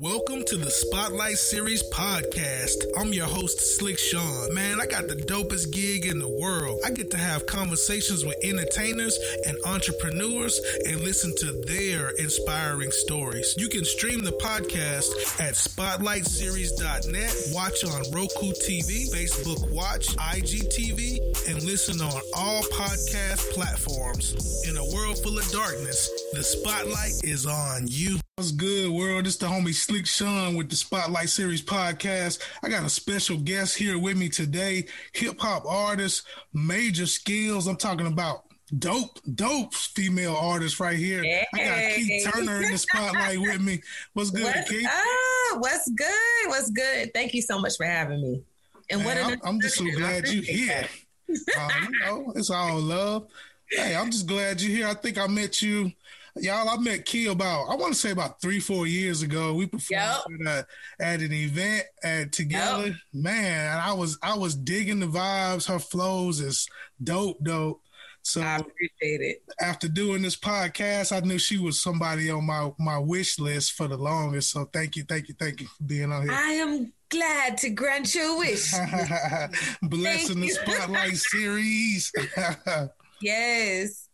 Welcome to the Spotlight Series podcast. I'm your host, Slick Sean. Man, I got the dopest gig in the world. I get to have conversations with entertainers and entrepreneurs and listen to their inspiring stories. You can stream the podcast at spotlightseries.net, watch on Roku TV, Facebook Watch, IGTV, and listen on all podcast platforms. In a world full of darkness, the spotlight is on you. What's good, world? It's the homie Slick Sean with the Spotlight Series podcast. I got a special guest here with me today, hip hop artist, major skills. I'm talking about dope, dope female artist right here. Hey. I got Ke Turner in the spotlight with me. What's good, what's Ke? Up? What's good? What's good? Thank you so much for having me. And Man, what I'm, I'm just so glad you're here. uh, you know, it's all love. Hey, I'm just glad you're here. I think I met you y'all, I met Ke about I want to say about three, four years ago. We performed yep. at, at, an event at together. Yep. Man, I was I was digging the vibes. Her flows is dope, dope. So I appreciate it. After doing this podcast, I knew she was somebody on my my wish list for the longest. So thank you, thank you, thank you for being on here. I am glad to grant your wish. Blessing the spotlight series. yes.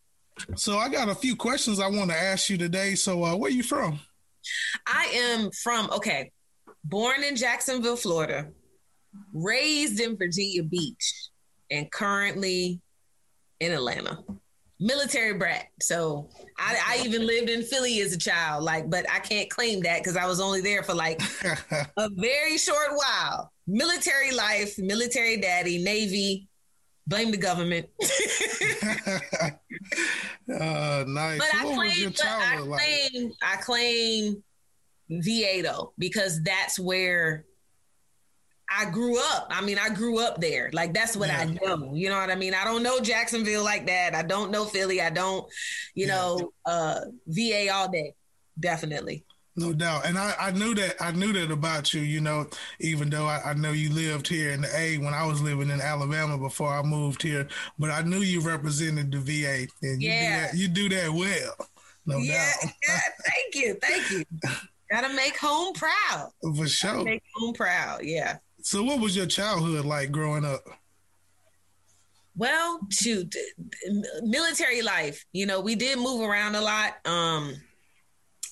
So I got a few questions I want to ask you today. So uh, where are you from? I am from okay, born in Jacksonville, Florida, raised in Virginia Beach, and currently in Atlanta. Military brat. So I, I even lived in Philly as a child, like, but I can't claim that because I was only there for like a very short while. Military life, military daddy, Navy, blame the government. uh, nice. But so I claim, but I claim, like? I claim VA though because that's where I grew up. I mean, I grew up there. Like that's what yeah. I know. You know what I mean? I don't know Jacksonville like that. I don't know Philly. I don't, you yeah. know, uh, VA all day. Definitely. No doubt. And I, I knew that I knew that about you, you know, even though I, I, know you lived here in the A when I was living in Alabama before I moved here. But I knew you represented the VA and you yeah. do that you do that well. No yeah, doubt. yeah, thank you. Thank you. Gotta make home proud. For sure. Gotta make home proud, yeah. So what was your childhood like growing up? Well, shoot, military life. You know, we did move around a lot. Um,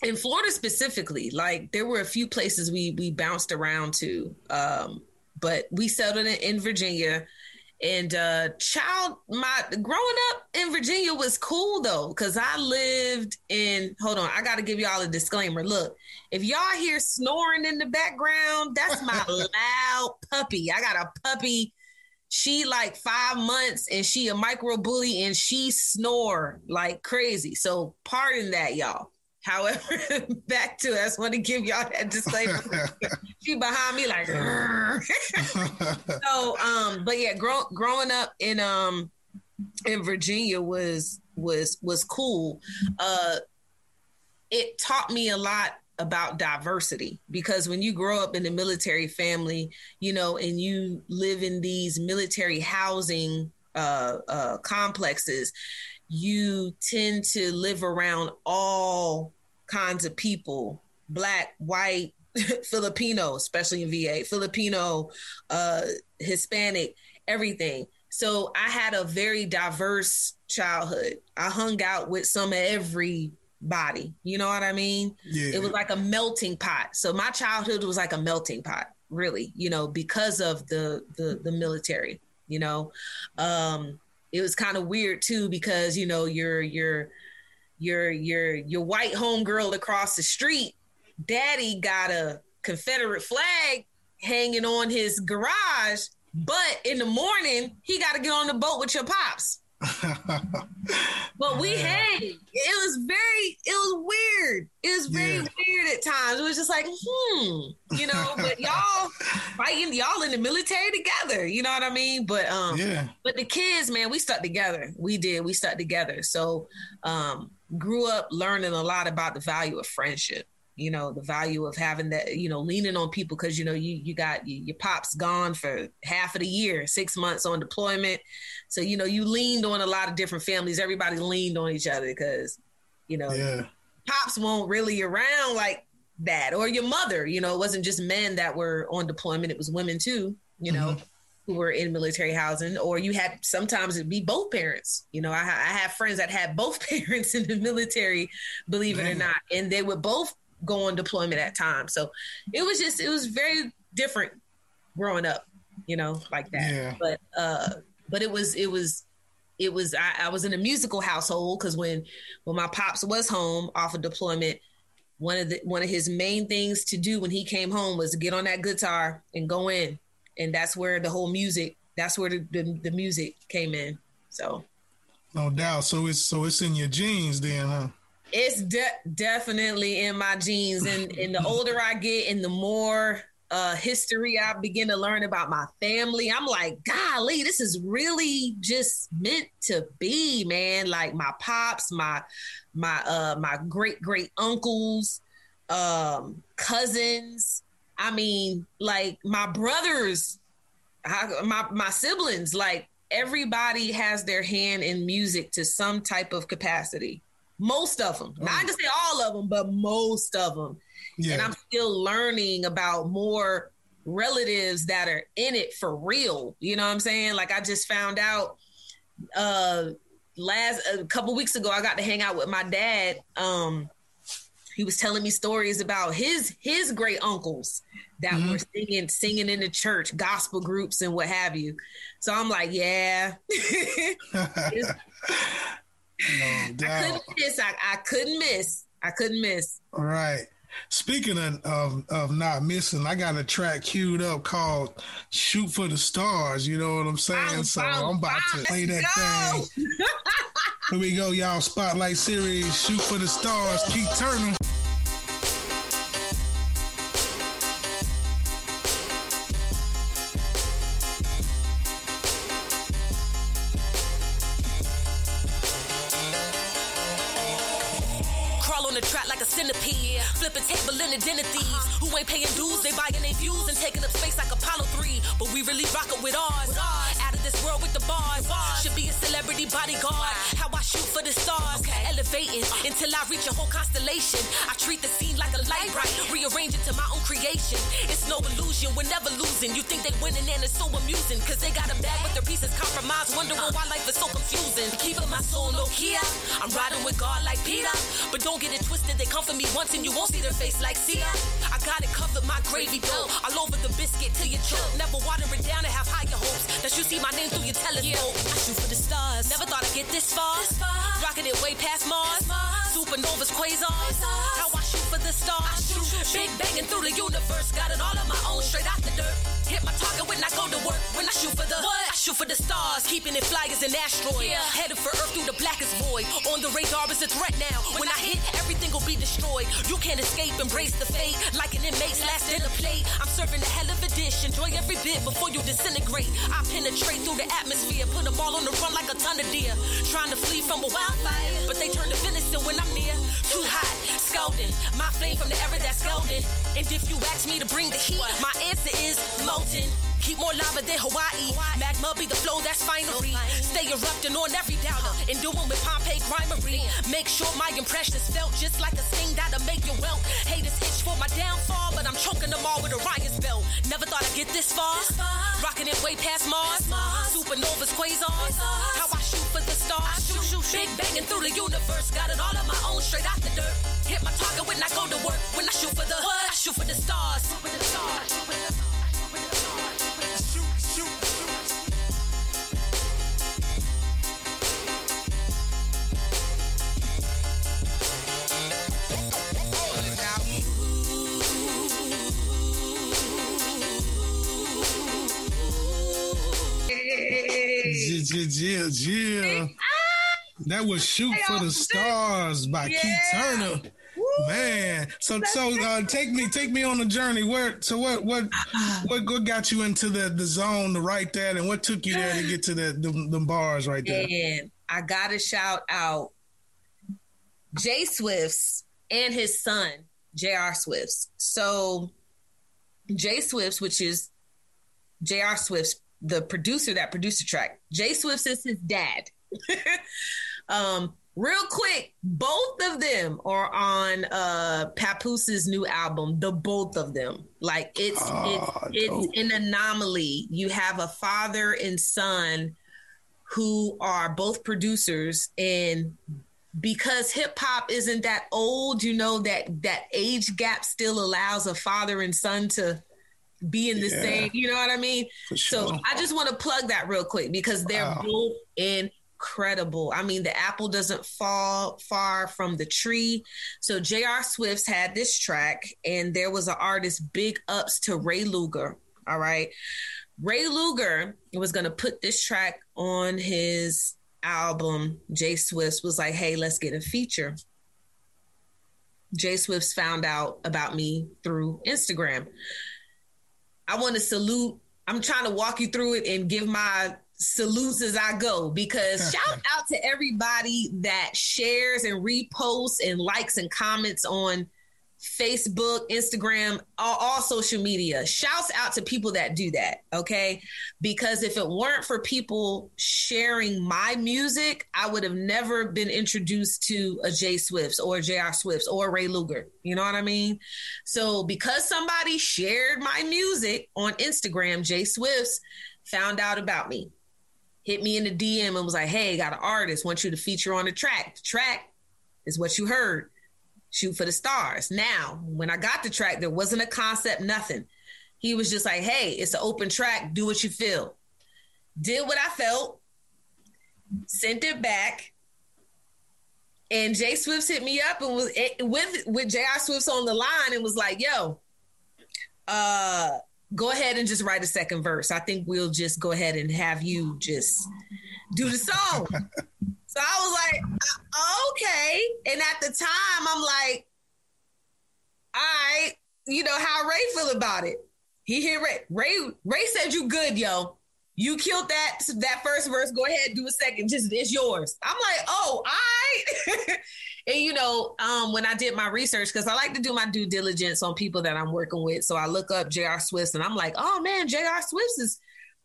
in Florida specifically, like there were a few places we we bounced around to, um, but we settled in, in Virginia. And uh, child, my growing up in Virginia was cool though, because I lived in. Hold on, I got to give y'all a disclaimer. Look, if y'all hear snoring in the background, that's my loud puppy. I got a puppy she like five months and she a micro bully and she snore like crazy. So pardon that, y'all. However, back to us, want to give y'all that disclaimer. she behind me like, so, um, but yeah, grow, growing up in um in Virginia was was was cool. Uh, it taught me a lot about diversity because when you grow up in a military family, you know, and you live in these military housing uh, uh, complexes, you tend to live around all kinds of people black, white, Filipino, especially in VA, Filipino, uh, Hispanic, everything. So I had a very diverse childhood. I hung out with some of everybody. You know what I mean? Yeah. It was like a melting pot. So my childhood was like a melting pot, really, you know, because of the the, the military, you know. Um, it was kind of weird too because, you know, you're you're your your your white homegirl across the street, daddy got a Confederate flag hanging on his garage, but in the morning he got to get on the boat with your pops. but we had It was very, it was weird. It was very yeah. weird at times. It was just like, hmm, you know. But y'all fighting, y'all in the military together. You know what I mean? But um, yeah. But the kids, man, we stuck together. We did. We stuck together. So um, grew up learning a lot about the value of friendship you know the value of having that you know leaning on people because you know you you got you, your pops gone for half of the year six months on deployment. So you know you leaned on a lot of different families. Everybody leaned on each other because you know yeah. pops won't really around like that. Or your mother you know it wasn't just men that were on deployment it was women too you know mm-hmm. who were in military housing. Or you had sometimes it'd be both parents. You know i, I have friends that had both parents in the military believe it or not and they would both go on deployment at times so it was just it was very different growing up you know like that. Yeah. but uh but it was it was it was I, I was in a musical household because when when my pops was home off of deployment one of the one of his main things to do when he came home was to get on that guitar and go in. And that's where the whole music that's where the, the, the music came in. So. No doubt. So it's so it's in your genes then huh it's de- definitely in my genes and and the older i get and the more uh, history I begin to learn about my family, I'm like, golly, this is really just meant to be, man. Like my pops, my my uh my great great uncles, um, cousins. I mean, like my brothers, my my siblings, like everybody has their hand in music to some type of capacity. Most of them, not to say all of them, but most of them. Yeah. And I'm still learning about more relatives that are in it for real. You know what I'm saying? Like I just found out uh last a couple weeks ago I got to hang out with my dad. Um he was telling me stories about his his great uncles that mm-hmm. were singing singing in the church, gospel groups and what have you. So I'm like, yeah. no, I couldn't miss. I, I couldn't miss. I couldn't miss. All right. Speaking of, of, of not missing, I got a track queued up called "Shoot for the Stars." You know what I'm saying? Oh, so oh, I'm about to play that go. thing. Here we go, y'all. Spotlight series, "Shoot for the Stars." Ke Turner. Centipede. Flipping table in the den of thieves. Who ain't paying dues, they buying their views and taking up space like Apollo 3. But we really rockin' with ours. Out of this world with the bars. Should be a celebrity bodyguard. How I shoot for the stars. Elevating until I reach a whole constellation. I treat the scene like a Lite-Brite. Rearrange it to my own creation. It's no illusion, we're never losing. You think they winning and it's so amusing. Cause they got a bag with their pieces compromised. Wondering why life is so confusing. Keeping my soul low key. I'm riding with God like Peter. But don't get it twisted, they come for me once and you won't see their face like Sia. I got it covered, my gravy dough. All over the biscuit till you choke. Never water it down and have higher hopes. That you see my name through your telescope. Yeah. I shoot for the stars. Never thought I'd get this far. This far. Rocking it way past Mars. Mars. Supernovas, quasars. quasars. How I for the stars. Shoot. Big banging through the universe. Got it all on my own, straight out the dirt. Hit my target when I go to work. When I shoot for the what? I shoot for the stars. Keeping it fly as an asteroid. Yeah. Headed for Earth through the blackest void. On the radar is a threat now. When, when I hit, everything will be destroyed. You can't escape, embrace the fate. Like an inmate's last dinner plate. I'm serving a hell of a dish. Enjoy every bit before you disintegrate. I penetrate through the atmosphere. Put them all on the run like a ton of deer. Trying to flee from a wildfire. But they turn to Flame from the ever that's scalding. And if you ask me to bring the heat, my answer is molten. Keep more lava than Hawaii. Magma be the flow that's finery. Stay erupting on every doubter. And doing with Pompeii grimery. Make sure my impressions felt just like a sting that'll make you welt. Haters itch for my downfall, but I'm choking them all with a Orion's belt. Never thought I'd get this far. Rocking it way past Mars. Supernovas, quasars. How I shoot for the stars. Shoot, shoot, Big banging through the universe. Got it all on my own, straight out the dirt. Hit my target when I go to work. When I shoot for the what? I shoot for the stars. Shoot for the stars. That was "Shoot for the Stars" by yeah. Ke Turner. Woo. Man, so so uh, take me take me on the journey. Where so what what what what got you into the the zone to write that, and what took you there to get to the the, the bars right there? And I gotta shout out Jay Swifts and his son J.R. Swifts. So Jay Swifts, which is J.R. Swift's the producer that produced the track. Jay Swifts is his dad. um, real quick, both of them are on uh Papoose's new album. The both of them, like it's Ah, it's dope. it's an anomaly. You have a father and son who are both producers, and because hip hop isn't that old, you know that that age gap still allows a father and son to be in the Yeah. same. You know what I mean? For So. I just want to plug that real quick because they're Wow. both incredible. I mean, the apple doesn't fall far from the tree. So J.R. Swift's had this track, and there was an artist, big ups to Ray Luger. All right. Ray Luger was going to put this track on his album. Jay Swift's was like, hey, let's get a feature. Jay Swift's found out about me through Instagram. I want to salute. I'm trying to walk you through it and give my salutes as I go because shout out to everybody that shares and reposts and likes and comments on Facebook, Instagram, all, all social media. Shouts out to people that do that, okay? Because if it weren't for people sharing my music, I would have never been introduced to a J Swifts or J.R. Swifts or Ray Luger. You know what I mean? So because somebody shared my music on Instagram, J Swifts found out about me, hit me in the DM and was like, "Hey, got an artist, want you to feature on the track. The track is what you heard. Shoot for the stars." Now, when I got the track, there wasn't a concept, nothing. He was just like, "Hey, it's an open track. Do what you feel." Did what I felt. Sent it back. And Jay Swift hit me up and was it, with with J.R. Swift's on the line and was like, "Yo, uh, go ahead and just write a second verse. I think we'll just go ahead and have you just do the song." so I was like, uh, "Okay." And at the time, I'm like, "All right, you know how Ray feel about it." He hear Ray. Ray Ray said you good, yo. You killed that that first verse. Go ahead, do a second. Just it's yours. I'm like, oh, all right. and you know, um, when I did my research, because I like to do my due diligence on people that I'm working with. So I look up J.R. Swift, and I'm like, oh man, J.R. Swift is,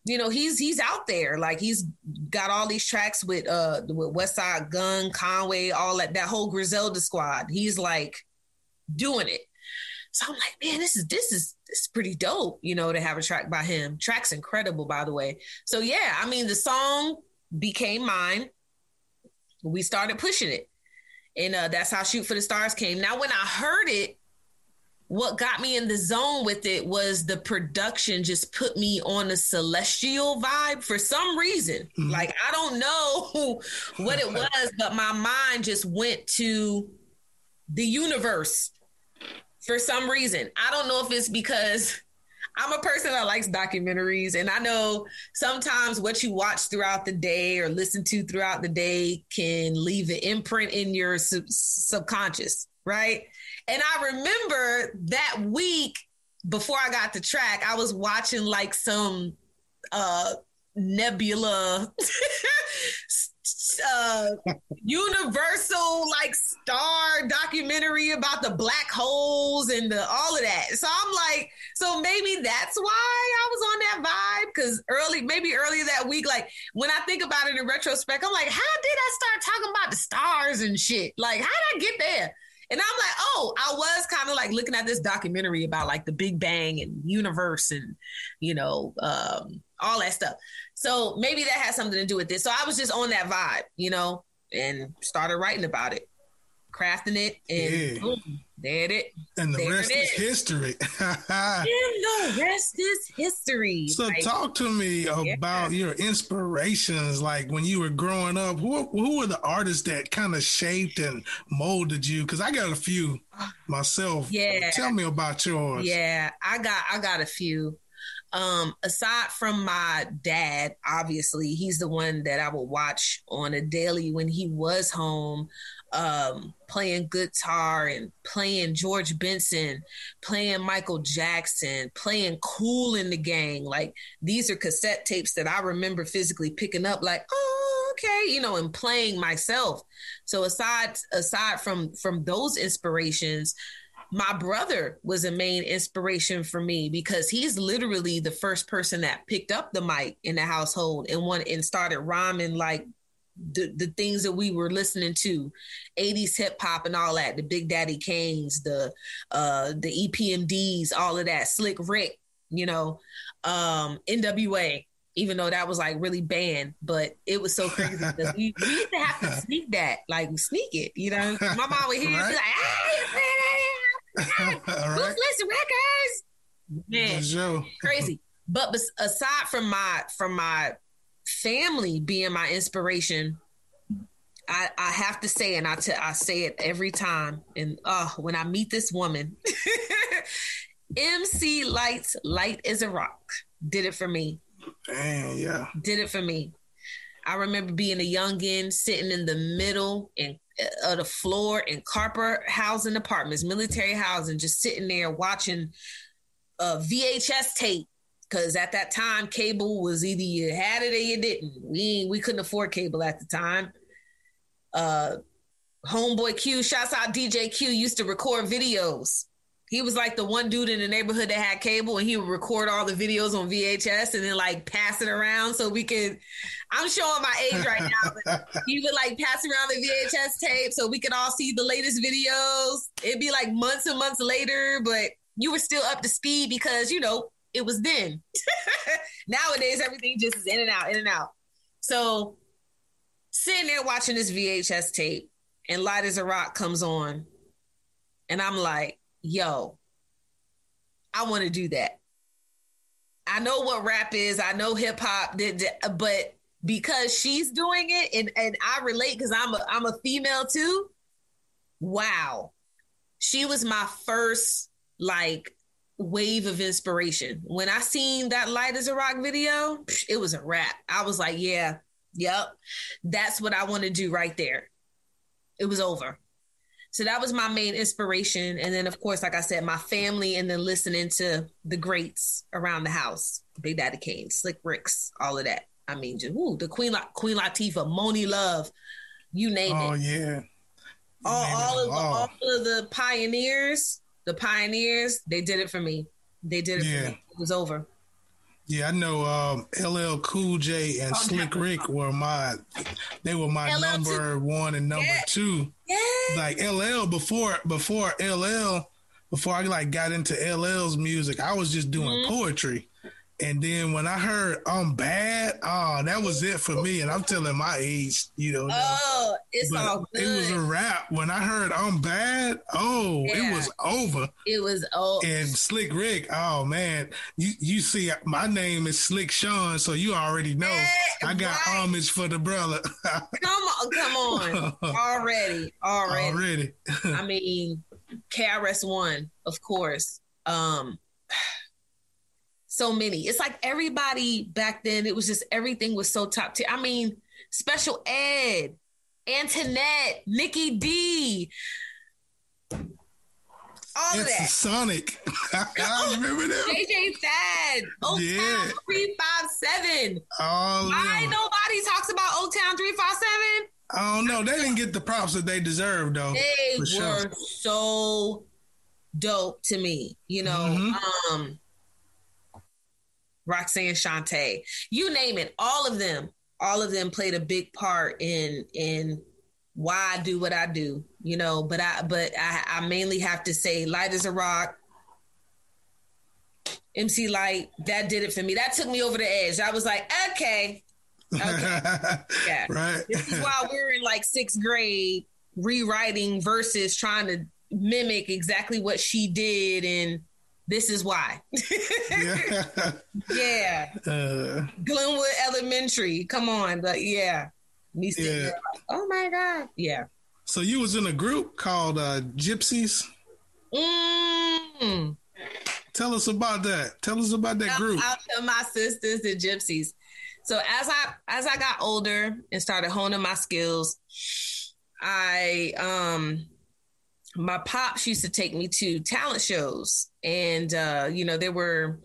you know, he's he's out there. Like he's got all these tracks with uh with Westside Gunn, Conway, all that that whole Griselda squad. He's like doing it. So I'm like, man, this is this is this is pretty dope, you know, to have a track by him. Track's incredible, by the way. So yeah, I mean, the song became mine. We started pushing it, and uh, that's how "Shoot for the Stars" came. Now, when I heard it, what got me in the zone with it was the production. Just put me on a celestial vibe for some reason. Mhm. Like I don't know what it was, but my mind just went to the universe for some reason. I don't know if it's because I'm a person that likes documentaries, and I know sometimes what you watch throughout the day or listen to throughout the day can leave an imprint in your sub- subconscious, right? And I remember that week before I got the track, I was watching like some uh nebula uh universal like star documentary about the black holes and the all of that so i'm like so maybe that's why i was on that vibe because early maybe earlier that week like when i think about it in retrospect i'm like how did i start talking about the stars and shit like how did i get there and I'm like, oh, I was kind of like looking at this documentary about like the Big Bang and universe and, you know, um, all that stuff. So maybe that has something to do with this. So I was just on that vibe, you know, and started writing about it, crafting it, and Yeah. boom, there it and the There rest is is. history. And the rest is history. so Like, talk to me about your inspirations. Like when you were growing up, who who were the artists that kind of shaped and molded you? Because I got a few myself. Yeah. Tell me about yours. Yeah, I got I got a few. Um, aside from my dad, obviously, he's the one that I would watch on a daily when he was home, um, playing guitar and playing George Benson, playing Michael Jackson, playing Kool & the Gang. Like these are cassette tapes that I remember physically picking up, like, oh, okay, you know, and playing myself. So aside aside from from those inspirations, my brother was a main inspiration for me because he's literally the first person that picked up the mic in the household and one and started rhyming like the, the things that we were listening to 80s hip hop and all that the big daddy kanes the uh the epmds all of that slick rick you know um nwa even though that was like really banned but it was so crazy because we, we used to have to sneak that like sneak it you know my mom would hear right. like hey, right. listen records man crazy but aside from my from my family being my inspiration, I, I have to say, and I, t- I say it every time. And uh, when I meet this woman, MC Lyte's, Lyte as a Rock, did it for me. Dang, yeah. Did it for me. I remember being a youngin, sitting in the middle and uh, of the floor in Carper housing apartments, military housing, just sitting there watching a VHS tape because at that time cable was either you had it or you didn't. We we couldn't afford cable at the time. Uh, homeboy Q, shouts out DJ Q, used to record videos. He was like the one dude in the neighborhood that had cable, and he would record all the videos on VHS and then like pass it around so we could. I'm showing my age right now, but he would like pass around the VHS tape so we could all see the latest videos. It'd be like months and months later, but you were still up to speed because you know it was then. Nowadays, everything just is in and out, in and out. So sitting there watching this VHS tape and Lyte as a Rock comes on. And I'm like, yo, I want to do that. I know what rap is. I know hip hop, but because she's doing it and, and I relate because I'm a I'm a female too. Wow. She was my first like wave of inspiration. When I seen that Lyte as a Rock video, it was a wrap. I was like, yeah, yep, that's what I want to do right there. It was over. So that was my main inspiration. And then, of course, like I said, my family, and then listening to the greats around the house Big Daddy Kane, Slick Ricks, all of that. I mean, just ooh, the Queen, Queen Latifah, Monie Love, you name oh, it. Oh, yeah. All, all, of the, all of the pioneers the pioneers, they did it for me. They did it yeah. for me. It was over. Yeah, I know um, LL Cool J and oh, Slick Rick were my they were my LL number two. one and number yeah. two. Yeah. Like LL before before LL before I like got into LL's music, I was just doing mm-hmm. poetry. And then when I heard I'm bad, oh, that was it for me. And I'm telling my age, you know. Oh, it's all good. It was a wrap. When I heard I'm bad, oh, yeah. it was over. It was over. And Slick Rick, oh man, you you see, my name is Slick Sean, so you already know yeah, I got right. homage for the brother. come on, come on, already, already, already. I mean, KRS One, of course. Um so many. It's like everybody back then, it was just everything was so top tier. I mean, Special Ed, Antoinette, Nikki D. All of that. Sonic. I remember that. JJ Fad. Old yeah. Town 357. Oh, Why nobody talks about Oaktown 357? I don't know. They didn't get the props that they deserved, though. They were sure. so dope to me. You know, mm-hmm. um, Roxanne Shante, you name it, all of them, all of them played a big part in in why I do what I do, you know. But I but I, I mainly have to say Lyte as a Rock, MC Lyte, that did it for me. That took me over the edge. I was like, okay. Okay. yeah. Right. This is why we're in like sixth grade rewriting verses trying to mimic exactly what she did and this is why. yeah. yeah. Uh, Glenwood Elementary. Come on. But yeah. Me yeah. Like, oh my God. Yeah. So you was in a group called uh, Gypsies? Mm. Tell us about that. Tell us about that group. I'll tell my sisters, the Gypsies. So as I as I got older and started honing my skills, I um my pops used to take me to talent shows and uh, you know there were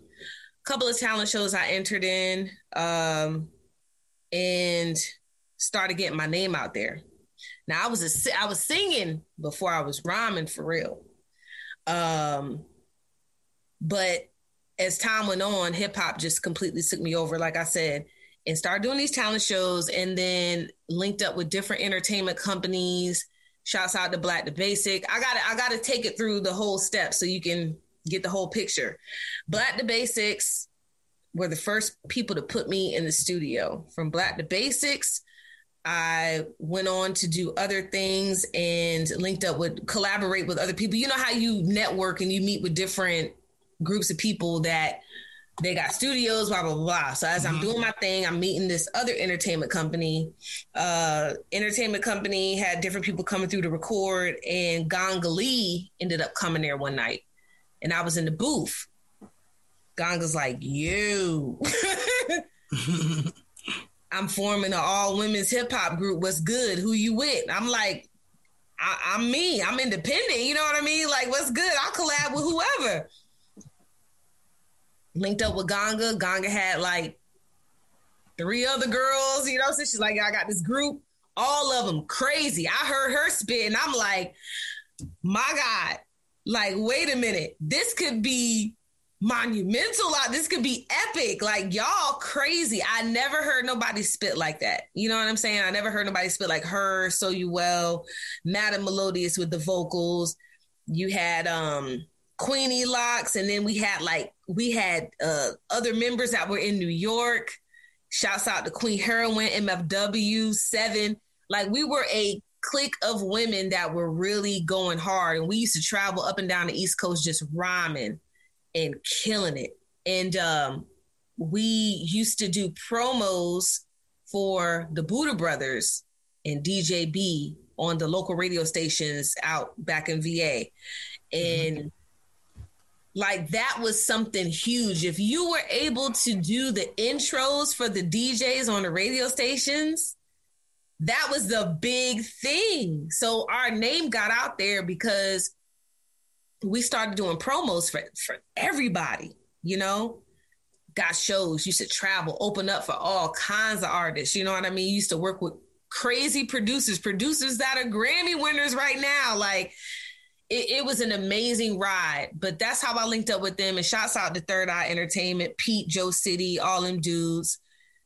a couple of talent shows i entered in um, and started getting my name out there now i was a, i was singing before i was rhyming for real um, but as time went on hip hop just completely took me over like i said and started doing these talent shows and then linked up with different entertainment companies. Shouts out to Black the Basic. I got to I got to take it through the whole step so you can get the whole picture. Black the Basics were the first people to put me in the studio. From Black the Basics, I went on to do other things and linked up with collaborate with other people. You know how you network and you meet with different groups of people that they got studios, blah, blah, blah. So as I'm mm-hmm. doing my thing, I'm meeting this other entertainment company. Uh, entertainment company had different people coming through to record, and Ganga Lee ended up coming there one night. And I was in the booth. Ganga's like, you. I'm forming an all women's hip hop group. What's good? Who you with? I'm like, I, am me. I'm independent. You know what I mean? Like, what's good? I'll collab with whoever linked up with Ganga. Ganga had like three other girls, you know, so she's like, I got this group, all of them crazy. I heard her spit and I'm like, my God, like, wait a minute, this could be monumental. Like, this could be epic. Like, y'all crazy. I never heard nobody spit like that. You know what I'm saying? I never heard nobody spit like her, So You Well, Madam Melodious with the vocals. You had um Queenie Locks, and then we had like we had uh, other members that were in New York. Shouts out to Queen Heroin, MFW, Seven. Like we were a clique of women that were really going hard, and we used to travel up and down the East Coast just rhyming and killing it. And um, we used to do promos for the Buddha Brothers and DJ B on the local radio stations out back in VA. And mm-hmm like that was something huge. If you were able to do the intros for the DJs on the radio stations, that was the big thing. So our name got out there because we started doing promos for, for everybody, you know, got shows, used to travel, open up for all kinds of artists. You know what I mean? Used to work with crazy producers, producers that are Grammy winners right now. Like it, it, was an amazing ride. But that's how I linked up with them. And shouts out to Third Eye Entertainment, Pete, Joe City, all them dudes.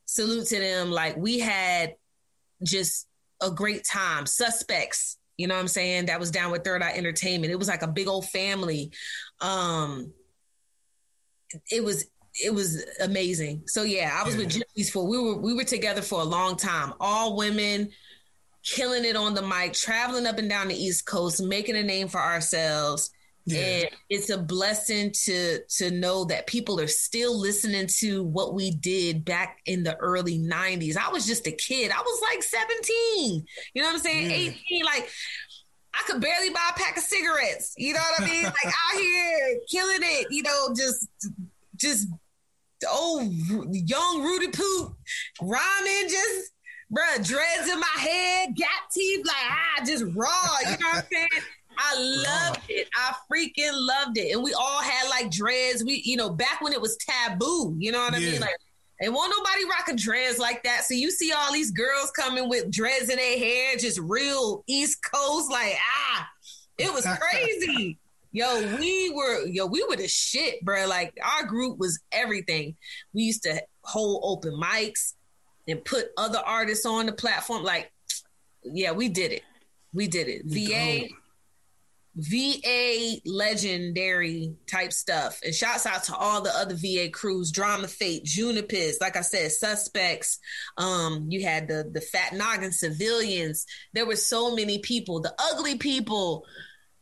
Salute to them. Like we had just a great time. Suspects, you know what I'm saying? That was down with Third Eye Entertainment. It was like a big old family. Um it was it was amazing. So yeah, I was with Gypsies for we were we were together for a long time. All women killing it on the mic, traveling up and down the East Coast, making a name for ourselves. Yeah. And it's a blessing to to know that people are still listening to what we did back in the early 90s. I was just a kid. I was like 17. You know what I'm saying? Yeah. 18 like I could barely buy a pack of cigarettes. You know what I mean? like out here killing it, you know, just just oh young Rudy Poot rhyming just bruh, dreads in my head, gap teeth, like ah, just raw. You know what I'm saying? I loved it. I freaking loved it. And we all had like dreads. We, you know, back when it was taboo, you know what I mean? Like, and won't nobody rocking dreads like that. So you see all these girls coming with dreads in their hair, just real East Coast, like, ah, it was crazy. yo, we were, yo, we were the shit, bro. Like our group was everything. We used to hold open mics and put other artists on the platform. Like, yeah, we did it. We did it. VA, VA legendary type stuff. And shouts out to all the other VA crews, Drama Fate, Junipers, like I said, suspects. Um, you had the the fat noggin civilians. There were so many people, the ugly people.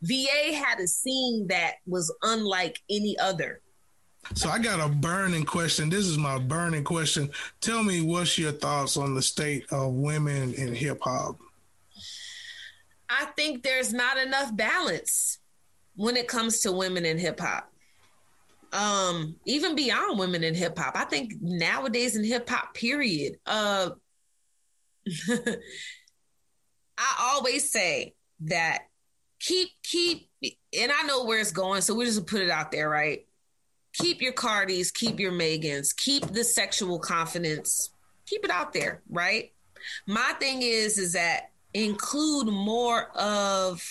VA had a scene that was unlike any other. So I got a burning question. This is my burning question. Tell me what's your thoughts on the state of women in hip hop? I think there's not enough balance when it comes to women in hip hop. Um, even beyond women in hip hop. I think nowadays in hip hop, period. Uh I always say that keep keep and I know where it's going, so we just put it out there, right? Keep your Cardis, keep your Megans, keep the sexual confidence, keep it out there, right? My thing is, is that include more of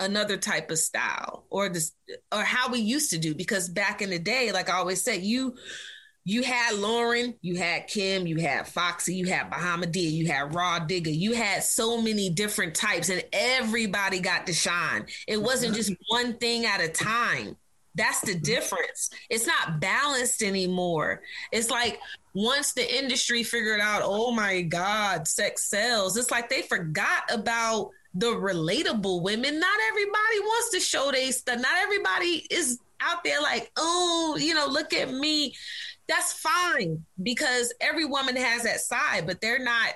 another type of style or this or how we used to do because back in the day like i always said you you had Lauren, you had Kim, you had Foxy, you had Bahamadia, you had Rah Digga, you had so many different types, and everybody got to shine. It wasn't just one thing at a time. That's the difference. It's not balanced anymore. It's like once the industry figured out, oh my God, sex sells, it's like they forgot about the relatable women. Not everybody wants to show they stuff. Not everybody is out there like, oh, you know, look at me that's fine because every woman has that side, but they're not.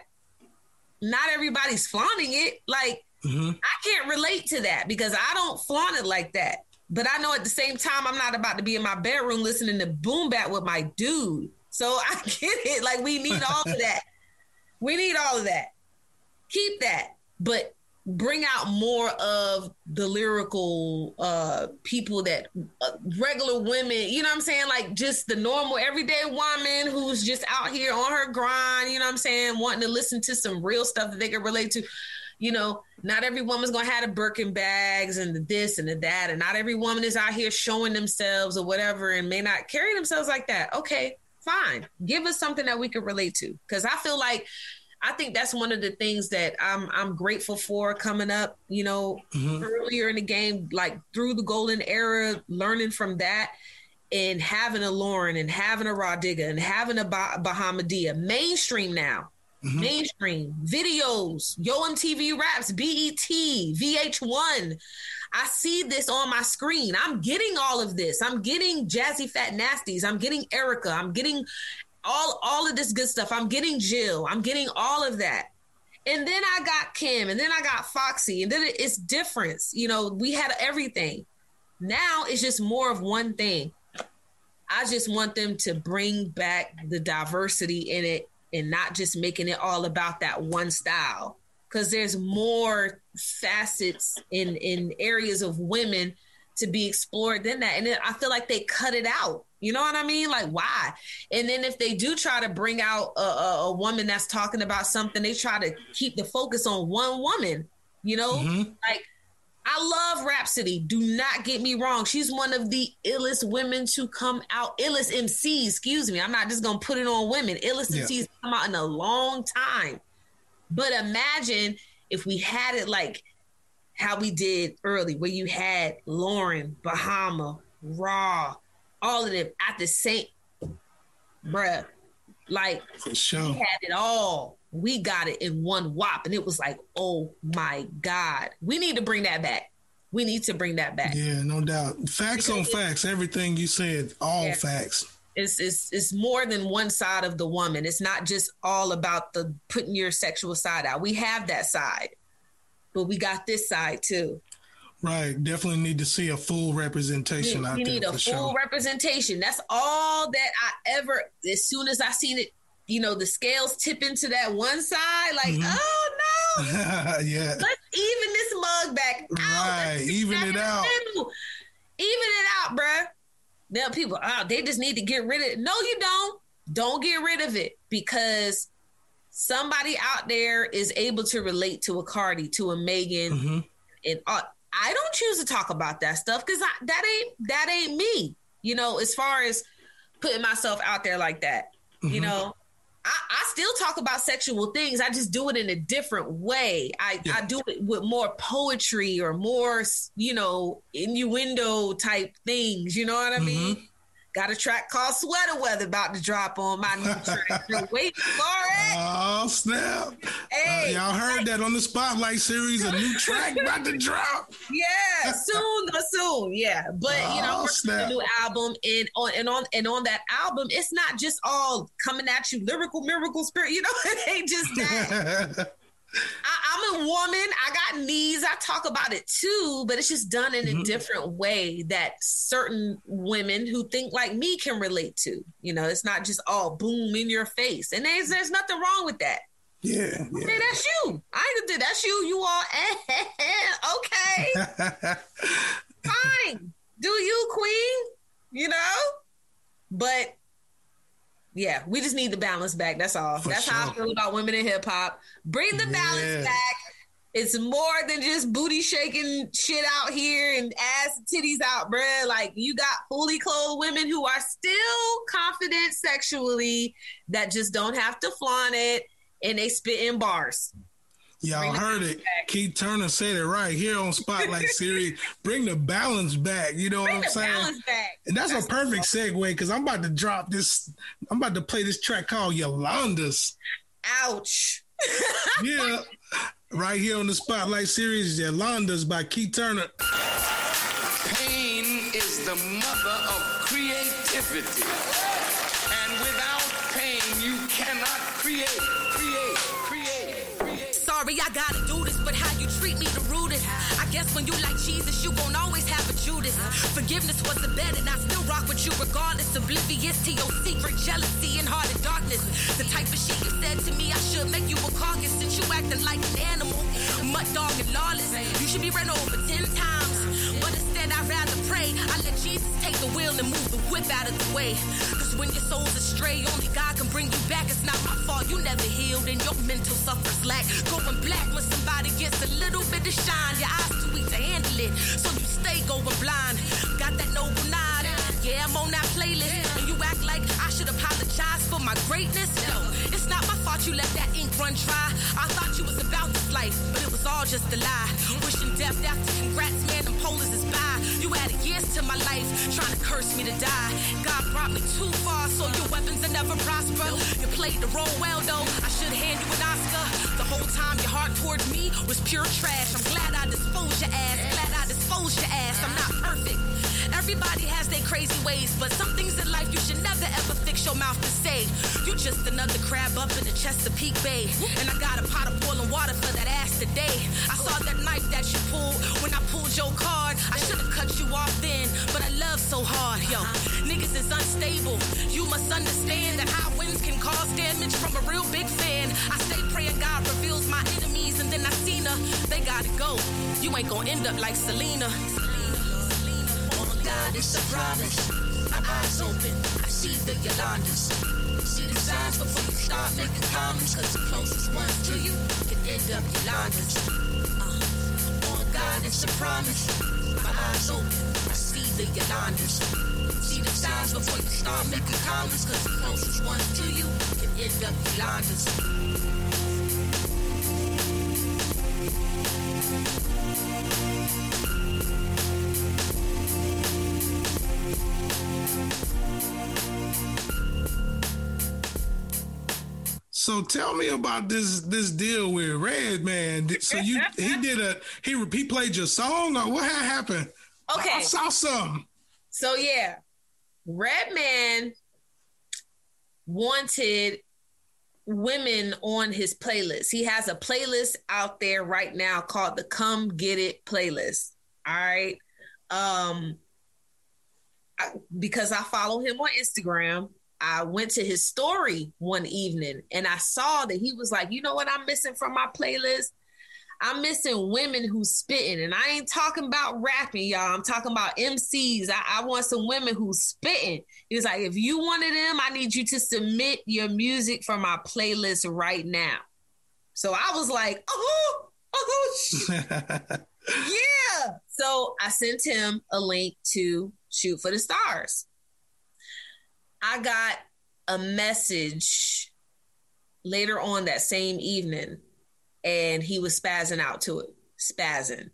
Not everybody's flaunting it. Like mm-hmm. I can't relate to that because I don't flaunt it like that. But I know at the same time I'm not about to be in my bedroom listening to boom bap with my dude. So I get it. Like we need all of that. We need all of that. Keep that. But bring out more of the lyrical uh people that uh, regular women you know what i'm saying like just the normal everyday woman who's just out here on her grind you know what i'm saying wanting to listen to some real stuff that they can relate to you know not every woman's gonna have the birkin bags and the this and the that and not every woman is out here showing themselves or whatever and may not carry themselves like that okay fine give us something that we can relate to because i feel like I think that's one of the things that I'm I'm grateful for coming up, you know, mm-hmm. earlier in the game, like through the golden era, learning from that and having a Lauren and having a Rah Digga and having a bah- Bahamadia mainstream now. Mm-hmm. Mainstream videos, Yo MTV Raps, BET, VH1. I see this on my screen. I'm getting all of this. I'm getting Jazzyfatnastees. I'm getting Erykah. I'm getting all all of this good stuff. I'm getting Jill. I'm getting all of that. And then I got Kim, and then I got Foxy, and then it's difference. You know, we had everything. Now it's just more of one thing. I just want them to bring back the diversity in it and not just making it all about that one style. Because there's more facets in in areas of women to be explored than that. And then I feel like they cut it out. You know what I mean? Like, why? And then if they do try to bring out a, a, a woman that's talking about something, they try to keep the focus on one woman. You know, mm-hmm. like I love Rapsody. Do not get me wrong. She's one of the illest women to come out, illest MCs, excuse me. I'm not just going to put it on women. Illest yeah. MCs come out in a long time. But imagine if we had it like how we did early, where you had Lauren, Bahama, Raw, all of them at the same, bruh. Like For sure. we had it all. We got it in one whop, and it was like, oh my god, we need to bring that back. We need to bring that back. Yeah, no doubt. Facts because on facts. Everything you said, all yeah. facts. It's, it's it's more than one side of the woman. It's not just all about the putting your sexual side out. We have that side, but we got this side too. Right. Definitely need to see a full representation we, we need a full sure. representation. That's all that I ever. As soon as I seen it, you know, the scales tip into that one side. Like, mm-hmm. oh no, yeah. Let's even this mug back out. Right. Even it out. Even it out, bruh. Now people, oh, they just need to get rid of it. No, you don't. Don't get rid of it because somebody out there is able to relate to a Cardi, to a Megan, mm-hmm. and uh, I don't choose to talk about that stuff because that ain't that ain't me. You know, as far as putting myself out there like that. Mm-hmm. You know, I, I, still talk about sexual things. I just do it in a different way. I, yeah. I do it with more poetry or more, you know, innuendo type things. You know what I mean? Mm-hmm. Got a track called Sweater Weather about to drop on my new track. Wait for it. Oh, snap. Hey, y'all heard that on the Spotlight series, a new track about to drop. Yeah, soon, soon. Yeah. But, oh, you know, oh, a new album and on, and on and on that album, it's not just all coming at you lyrical, miracle spirit. You know, it ain't just that. I, am a woman. I got needs. I talk about it too, but it's just done in mm-hmm. a different way that certain women who think like me can relate to. You know, it's not just all boom in your face, and there's there's nothing wrong with that. Yeah, yeah. Okay, that's you. I ain't gonna that's you. You are okay. Fine. Do you, queen? You know? But yeah, we just need the balance back. That's all. For That's sure. how I feel about women in hip hop. Bring the balance back. it's more than just booty shaking shit out here and ass titties out, bruh. Like you got fully clothed women who are still confident sexually that just don't have to flaunt it and they spit in bars. Y'all heard it. Back. Ke Turner said it right here on Spotlight Series. Bring the balance back. You know Bring what I'm saying? And that's, that's a perfect segue because I'm about to drop this. I'm about to play this track called Yolanda's. Ouch. yeah. Right here on the Spotlight Series, Yolanda's by Ke Turner. Pain is the mother of creativity. Me, the. I guess when you like Jesus, you won't always have a Judas. Forgiveness was the bet, and I still rock with you regardless. Oblivious to your secret jealousy and heart of darkness. The type of shit you said to me, I should make you a carcass since you acting like an animal. Mud dog and lawless. You should be run over ten times. But instead, I'd rather pray. I let Jesus take the wheel and move the whip out of the way. Cause when your soul's astray, only God can bring you back. It's not my fault. You never healed and your mental suffers lack. Going black when somebody gets a little bit of shine. Your eyes too weak to handle it. So you stay going blind. Got that noble nod. Yeah, I'm on that playlist. Like I should apologize for my greatness. No, it's not my fault you let that ink run dry. I thought you was about this life, but it was all just a lie. Wishing death after congrats, man, them polars is by. You added years to my life, trying to curse me to die. God brought me too far, so your weapons will never prosper. You played the role well, though. I should hand you an Oscar. The whole time your heart towards me was pure trash. I'm glad I disposed your ass. Glad I disposed your ass. I'm not perfect. Everybody has their crazy ways, but some things in life you should never ever fix your mouth to say. You just another crab up in the Chesapeake Bay. And I got a pot of boiling water for that ass today. I saw that knife that you pulled when I pulled your card. I should have cut you off then, but I love so hard. Yo, niggas is unstable. You must understand that high winds can cause damage from a real big fan. I stay praying God reveals my enemies, and then I seen her. They gotta go. You ain't gonna end up like Selena. It's a promise. My eyes open, I see the Yolandas. See the signs before you start making comments, cause the closest ones to you can end up Yolandas. Uh, on God, it's a promise. My eyes open, I see the Yolandas. See the signs before you start making comments, cause the closest ones to you can end up Yolandas. So tell me about this this deal with Redman. So you he did a he he played your song or what happened? Okay, I, I saw some. So yeah, Redman wanted women on his playlist. He has a playlist out there right now called the Come Get It playlist. All right. Um I, because I follow him on Instagram I went to his story one evening and I saw that he was like, you know what I'm missing from my playlist? I'm missing women who spitting, and I ain't talking about rapping, y'all. I'm talking about MCs. I, I want some women who spitting. He was like, if you wanted them, I need you to submit your music for my playlist right now. So I was like, oh, oh, yeah. So I sent him a link to Shoot for the Stars. I got a message later on that same evening and he was spazzing out to it, spazzing.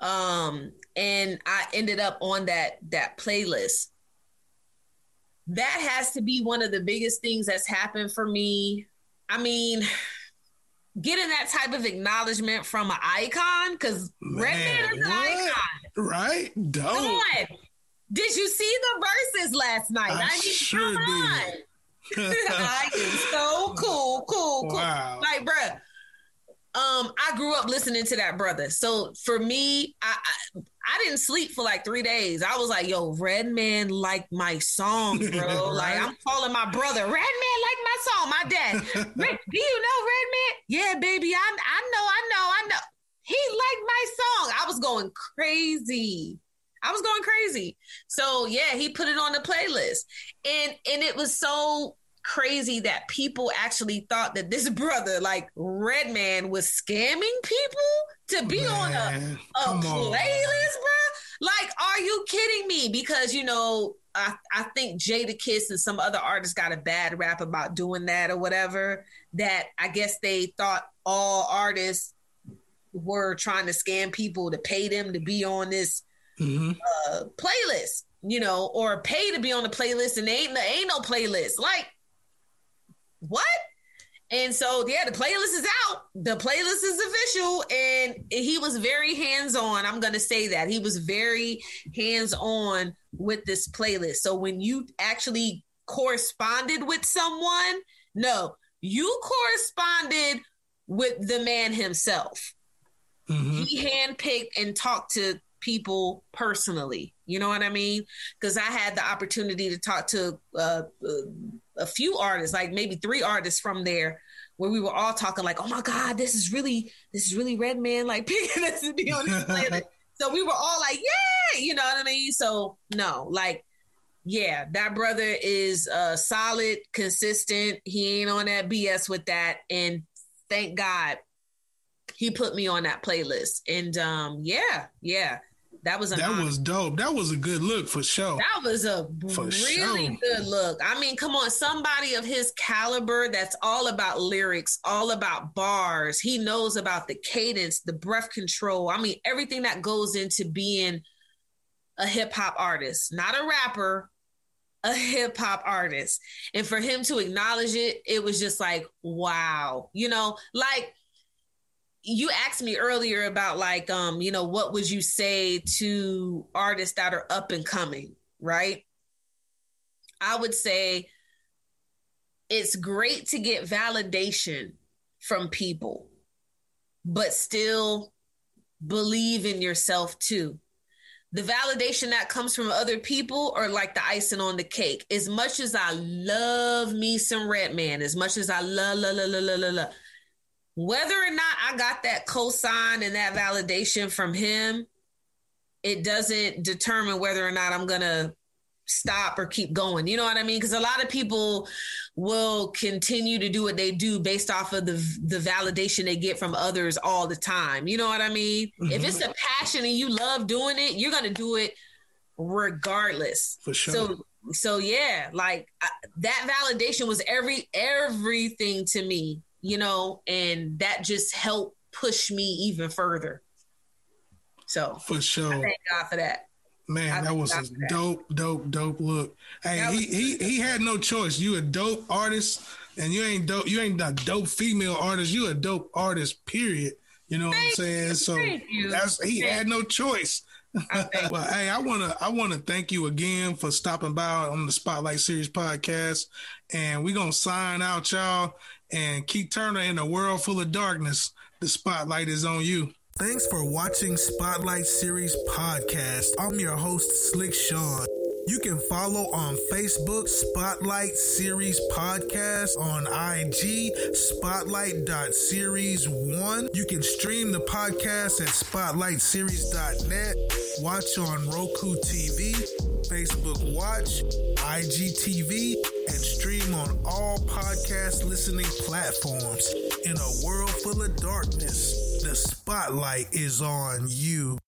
Um, and I ended up on that that playlist. That has to be one of the biggest things that's happened for me. I mean, getting that type of acknowledgement from an icon, because Redman is an icon. Right? Dope. Come on. Did you see the verses last night? I, I mean, sure did. I am so cool, cool, cool. Wow. Like, bruh, um, I grew up listening to that brother. So for me, I, I, I didn't sleep for like three days. I was like, yo, Redman like my song, bro. right? Like I'm calling my brother, Redman like my song. My dad, do you know Redman? Yeah, baby, I I know, I know, I know. He liked my song. I was going crazy. I was going crazy. So yeah, he put it on the playlist. And and it was so crazy that people actually thought that this brother, like Redman, was scamming people to be on a, a playlist, bro. Like, are you kidding me? Because you know, I, I think Jadakiss and some other artists got a bad rap about doing that or whatever. That I guess they thought all artists were trying to scam people to pay them to be on this mm-hmm. uh, playlist, you know, or pay to be on the playlist, and they ain't ain't no playlist. Like, what? And so, yeah, the playlist is out. The playlist is official, and he was very hands on. I'm going to say that he was very hands on with this playlist. So when you actually corresponded with someone, no, you corresponded with the man himself. Mm-hmm. He handpicked and talked to people personally. You know what I mean? Because I had the opportunity to talk to uh, uh, a few artists, like maybe three artists from there, where we were all talking like, "Oh my God, this is really this is really Redman like picking us to be on this planet." so we were all like, "Yeah," you know what I mean? So no, like. Yeah, that brother is uh solid, consistent. He ain't on that BS with that. And thank God he put me on that playlist. And um, yeah, yeah. That was that honor. was dope. That was a good look for sure. That was a for really sure. good look. I mean, come on, somebody of his caliber that's all about lyrics, all about bars. He knows about the cadence, the breath control. I mean, everything that goes into being a hip hop artist, not a rapper, a hip hop artist. And for him to acknowledge it, it was just like, wow. You know, like you asked me earlier about like um you know what would you say to artists that are up and coming right? I would say it's great to get validation from people but still believe in yourself too. The validation that comes from other people are like the icing on the cake. As much as i love me some Redman as much as i love love love love love, love whether or not I got that cosign and that validation from him, it doesn't determine whether or not I'm to stop or keep going. You know what I mean? Because a lot of people will continue to do what they do based off of the the validation they get from others all the time. You know what I mean? Mm-hmm. If it's a passion and you love doing it, you're to do it regardless. For sure. So so yeah, like I, that validation was every everything to me you know, and that just helped push me even further. So for sure, I thank God for that. Man, that was a dope, dope, dope look. Hey, he, he he had no choice. You a dope artist, and you ain't dope. You ain't a dope female artist. You a dope artist. Period. You know thank what I'm saying? You, so that's he thank had no choice. well, hey, I wanna I wanna thank you again for stopping by on the Spotlight Series podcast, and we gonna sign out, y'all. And Ke Turner in a world full of darkness, the spotlight is on you. Thanks for watching Spotlight Series Podcast. I'm your host, Slick Sean. You can follow on Facebook, Spotlight Series Podcast, on IG, Spotlight.series1. You can stream the podcast at SpotlightSeries.net, watch on Roku TV, Facebook Watch, IGTV, and stream on all podcast listening platforms. In a world full of darkness, the spotlight is on you.